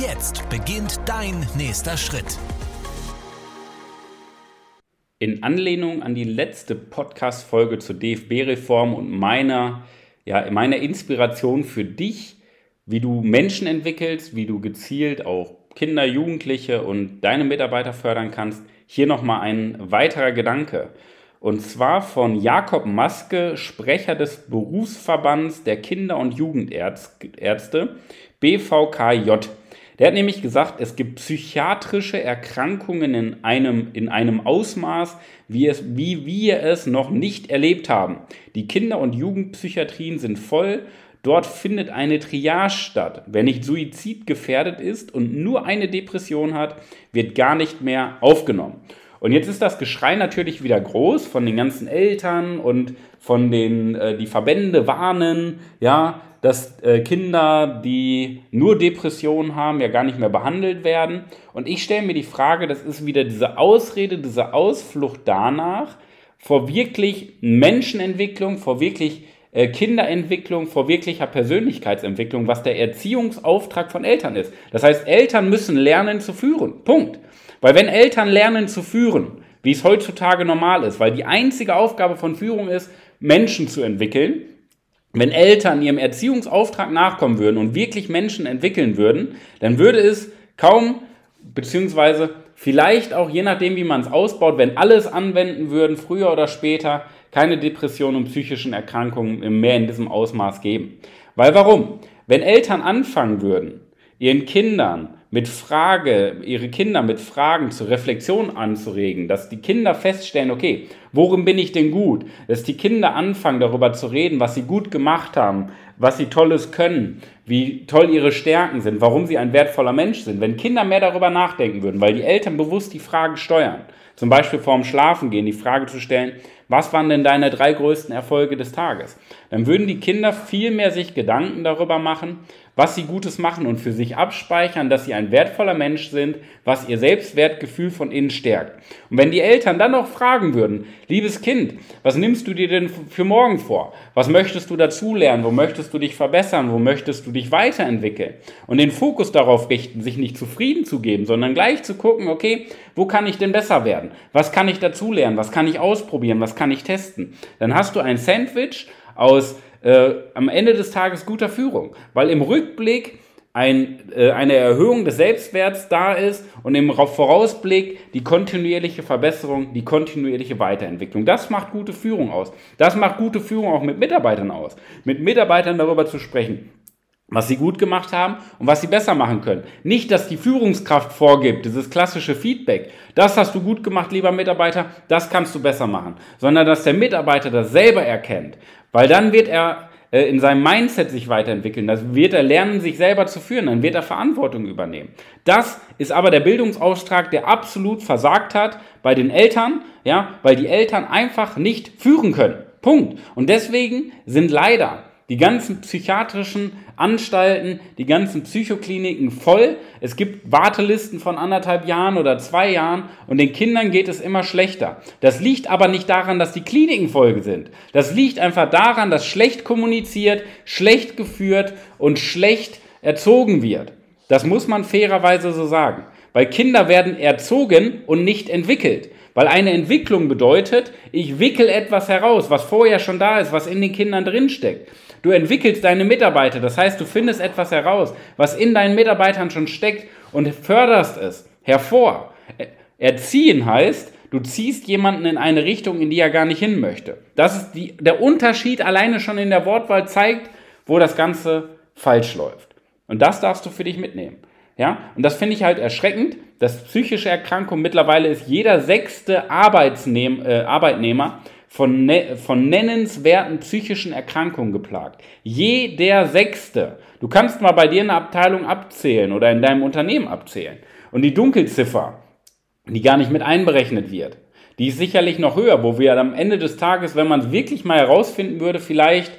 Jetzt beginnt dein nächster Schritt. In Anlehnung an die letzte Podcast-Folge zur DFB-Reform und meiner, ja, meiner Inspiration für dich, wie du Menschen entwickelst, wie du gezielt auch Kinder, Jugendliche und deine Mitarbeiter fördern kannst, hier nochmal ein weiterer Gedanke. Und zwar von Jakob Maske, Sprecher des Berufsverbands der Kinder- und Jugendärzte, BVKJ. Der hat nämlich gesagt, es gibt psychiatrische Erkrankungen in einem, in einem Ausmaß, wie, es, wie wir es noch nicht erlebt haben. Die Kinder- und Jugendpsychiatrien sind voll. Dort findet eine Triage statt. Wer nicht suizidgefährdet ist und nur eine Depression hat, wird gar nicht mehr aufgenommen. Und jetzt ist das Geschrei natürlich wieder groß von den ganzen Eltern und von den, äh, die Verbände warnen, ja, dass äh, Kinder, die nur Depressionen haben, ja gar nicht mehr behandelt werden. Und ich stelle mir die Frage, das ist wieder diese Ausrede, diese Ausflucht danach, vor wirklich Menschenentwicklung, vor wirklich äh, Kinderentwicklung, vor wirklicher Persönlichkeitsentwicklung, was der Erziehungsauftrag von Eltern ist. Das heißt, Eltern müssen lernen zu führen. Punkt. Weil wenn Eltern lernen zu führen, wie es heutzutage normal ist, weil die einzige Aufgabe von Führung ist, Menschen zu entwickeln, wenn Eltern ihrem Erziehungsauftrag nachkommen würden und wirklich Menschen entwickeln würden, dann würde es kaum, beziehungsweise vielleicht auch je nachdem, wie man es ausbaut, wenn alles anwenden würden, früher oder später, keine Depressionen und psychischen Erkrankungen mehr in diesem Ausmaß geben. Weil warum? Wenn Eltern anfangen würden, ihren Kindern mit Frage, ihre Kinder mit Fragen zur Reflexion anzuregen, dass die Kinder feststellen, okay, worin bin ich denn gut? Dass die Kinder anfangen darüber zu reden, was sie gut gemacht haben, was sie tolles können, wie toll ihre Stärken sind, warum sie ein wertvoller Mensch sind. Wenn Kinder mehr darüber nachdenken würden, weil die Eltern bewusst die Fragen steuern, zum Beispiel vorm Schlafengehen die Frage zu stellen, was waren denn deine drei größten Erfolge des Tages? Dann würden die Kinder viel mehr sich Gedanken darüber machen, was sie Gutes machen und für sich abspeichern, dass sie ein wertvoller Mensch sind, was ihr Selbstwertgefühl von innen stärkt. Und wenn die Eltern dann noch fragen würden, liebes Kind, was nimmst du dir denn für morgen vor? Was möchtest du dazulernen? Wo möchtest du dich verbessern? Wo möchtest du dich weiterentwickeln? Und den Fokus darauf richten, sich nicht zufrieden zu geben, sondern gleich zu gucken, okay, wo kann ich denn besser werden? Was kann ich dazulernen? Was kann ich ausprobieren? Was kann ich testen? Dann hast du ein Sandwich aus äh, am Ende des Tages guter Führung, weil im Rückblick ein, äh, eine Erhöhung des Selbstwerts da ist und im Vorausblick die kontinuierliche Verbesserung, die kontinuierliche Weiterentwicklung. Das macht gute Führung aus. Das macht gute Führung auch mit Mitarbeitern aus. Mit Mitarbeitern darüber zu sprechen, was sie gut gemacht haben und was sie besser machen können. Nicht, dass die Führungskraft vorgibt, dieses klassische Feedback, das hast du gut gemacht, lieber Mitarbeiter, das kannst du besser machen, sondern dass der Mitarbeiter das selber erkennt, weil dann wird er äh, in seinem Mindset sich weiterentwickeln, dann wird er lernen, sich selber zu führen, dann wird er Verantwortung übernehmen. Das ist aber der Bildungsauftrag, der absolut versagt hat bei den Eltern, ja, weil die Eltern einfach nicht führen können. Punkt. Und deswegen sind leider die ganzen psychiatrischen Anstalten, die ganzen Psychokliniken voll. Es gibt Wartelisten von anderthalb Jahren oder zwei Jahren und den Kindern geht es immer schlechter. Das liegt aber nicht daran, dass die Kliniken voll sind. Das liegt einfach daran, dass schlecht kommuniziert, schlecht geführt und schlecht erzogen wird. Das muss man fairerweise so sagen. Weil Kinder werden erzogen und nicht entwickelt. Weil eine Entwicklung bedeutet, ich wickel etwas heraus, was vorher schon da ist, was in den Kindern drinsteckt. Du entwickelst deine Mitarbeiter, das heißt, du findest etwas heraus, was in deinen Mitarbeitern schon steckt und förderst es hervor. Erziehen heißt, du ziehst jemanden in eine Richtung, in die er gar nicht hin möchte. Das ist die, der Unterschied alleine schon in der Wortwahl zeigt, wo das Ganze falsch läuft. Und das darfst du für dich mitnehmen. Ja? Und das finde ich halt erschreckend, dass psychische Erkrankungen mittlerweile ist jeder sechste Arbeitsnehm, äh, Arbeitnehmer von, ne von nennenswerten psychischen Erkrankungen geplagt. Jeder Sechste. Du kannst mal bei dir in der Abteilung abzählen oder in deinem Unternehmen abzählen. Und die Dunkelziffer, die gar nicht mit einberechnet wird, die ist sicherlich noch höher, wo wir am Ende des Tages, wenn man es wirklich mal herausfinden würde, vielleicht,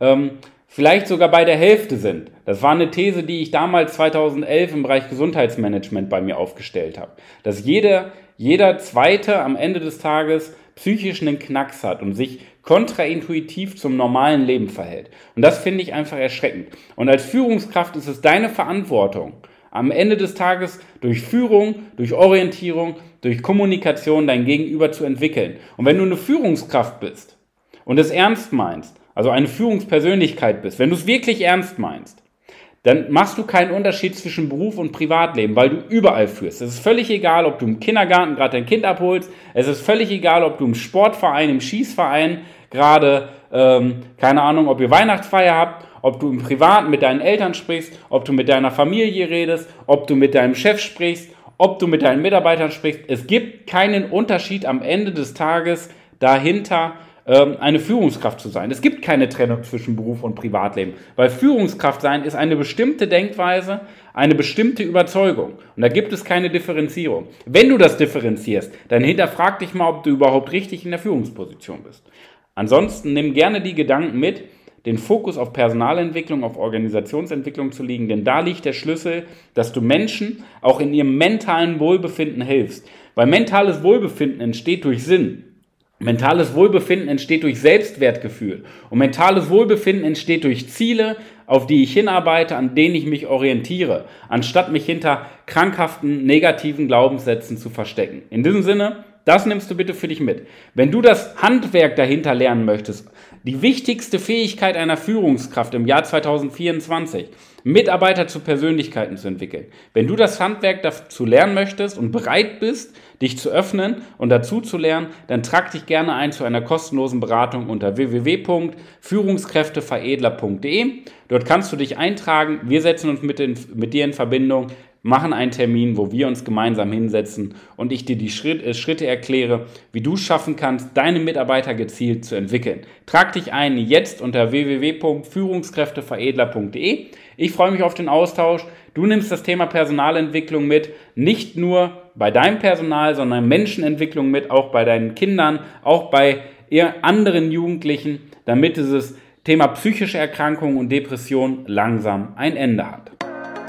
ähm, vielleicht sogar bei der Hälfte sind. Das war eine These, die ich damals 2011 im Bereich Gesundheitsmanagement bei mir aufgestellt habe. Dass jeder, jeder Zweite am Ende des Tages psychisch einen Knacks hat und sich kontraintuitiv zum normalen Leben verhält. Und das finde ich einfach erschreckend. Und als Führungskraft ist es deine Verantwortung, am Ende des Tages durch Führung, durch Orientierung, durch Kommunikation dein Gegenüber zu entwickeln. Und wenn du eine Führungskraft bist und es ernst meinst, also eine Führungspersönlichkeit bist, wenn du es wirklich ernst meinst, dann machst du keinen Unterschied zwischen Beruf und Privatleben, weil du überall führst. Es ist völlig egal, ob du im Kindergarten gerade dein Kind abholst. Es ist völlig egal, ob du im Sportverein, im Schießverein gerade, ähm, keine Ahnung, ob ihr Weihnachtsfeier habt ob du im Privaten mit deinen Eltern sprichst, ob du mit deiner Familie redest, ob du mit deinem Chef sprichst, ob du mit deinen Mitarbeitern sprichst. Es gibt keinen Unterschied am Ende des Tages dahinter, eine Führungskraft zu sein. Es gibt keine Trennung zwischen Beruf und Privatleben, weil Führungskraft sein ist eine bestimmte Denkweise, eine bestimmte Überzeugung. Und da gibt es keine Differenzierung. Wenn du das differenzierst, dann hinterfrag dich mal, ob du überhaupt richtig in der Führungsposition bist. Ansonsten nimm gerne die Gedanken mit, den Fokus auf Personalentwicklung, auf Organisationsentwicklung zu legen, denn da liegt der Schlüssel, dass du Menschen auch in ihrem mentalen Wohlbefinden hilfst. Weil mentales Wohlbefinden entsteht durch Sinn. Mentales Wohlbefinden entsteht durch Selbstwertgefühl. Und mentales Wohlbefinden entsteht durch Ziele, auf die ich hinarbeite, an denen ich mich orientiere, anstatt mich hinter krankhaften, negativen Glaubenssätzen zu verstecken. In diesem Sinne, das nimmst du bitte für dich mit. Wenn du das Handwerk dahinter lernen möchtest, die wichtigste Fähigkeit einer Führungskraft im Jahr 2024, Mitarbeiter zu Persönlichkeiten zu entwickeln. Wenn du das Handwerk dazu lernen möchtest und bereit bist, dich zu öffnen und dazu zu lernen, dann trag dich gerne ein zu einer kostenlosen Beratung unter www.führungskräfteveredler.de. Dort kannst du dich eintragen. Wir setzen uns mit, in, mit dir in Verbindung machen einen Termin, wo wir uns gemeinsam hinsetzen und ich dir die äh, Schritte erkläre, wie du schaffen kannst, deine Mitarbeiter gezielt zu entwickeln. Trag dich ein jetzt unter www.führungskräfteveredler.de. Ich freue mich auf den Austausch. Du nimmst das Thema Personalentwicklung mit, nicht nur bei deinem Personal, sondern Menschenentwicklung mit, auch bei deinen Kindern, auch bei anderen Jugendlichen, damit dieses Thema psychische Erkrankungen und Depression langsam ein Ende hat.